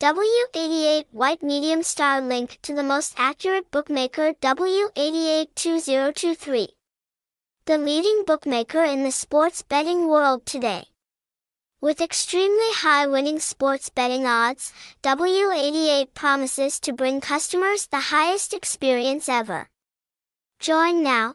W88 White Medium style Link to the most accurate bookmaker W882023. The leading bookmaker in the sports betting world today. With extremely high winning sports betting odds, W88 promises to bring customers the highest experience ever. Join now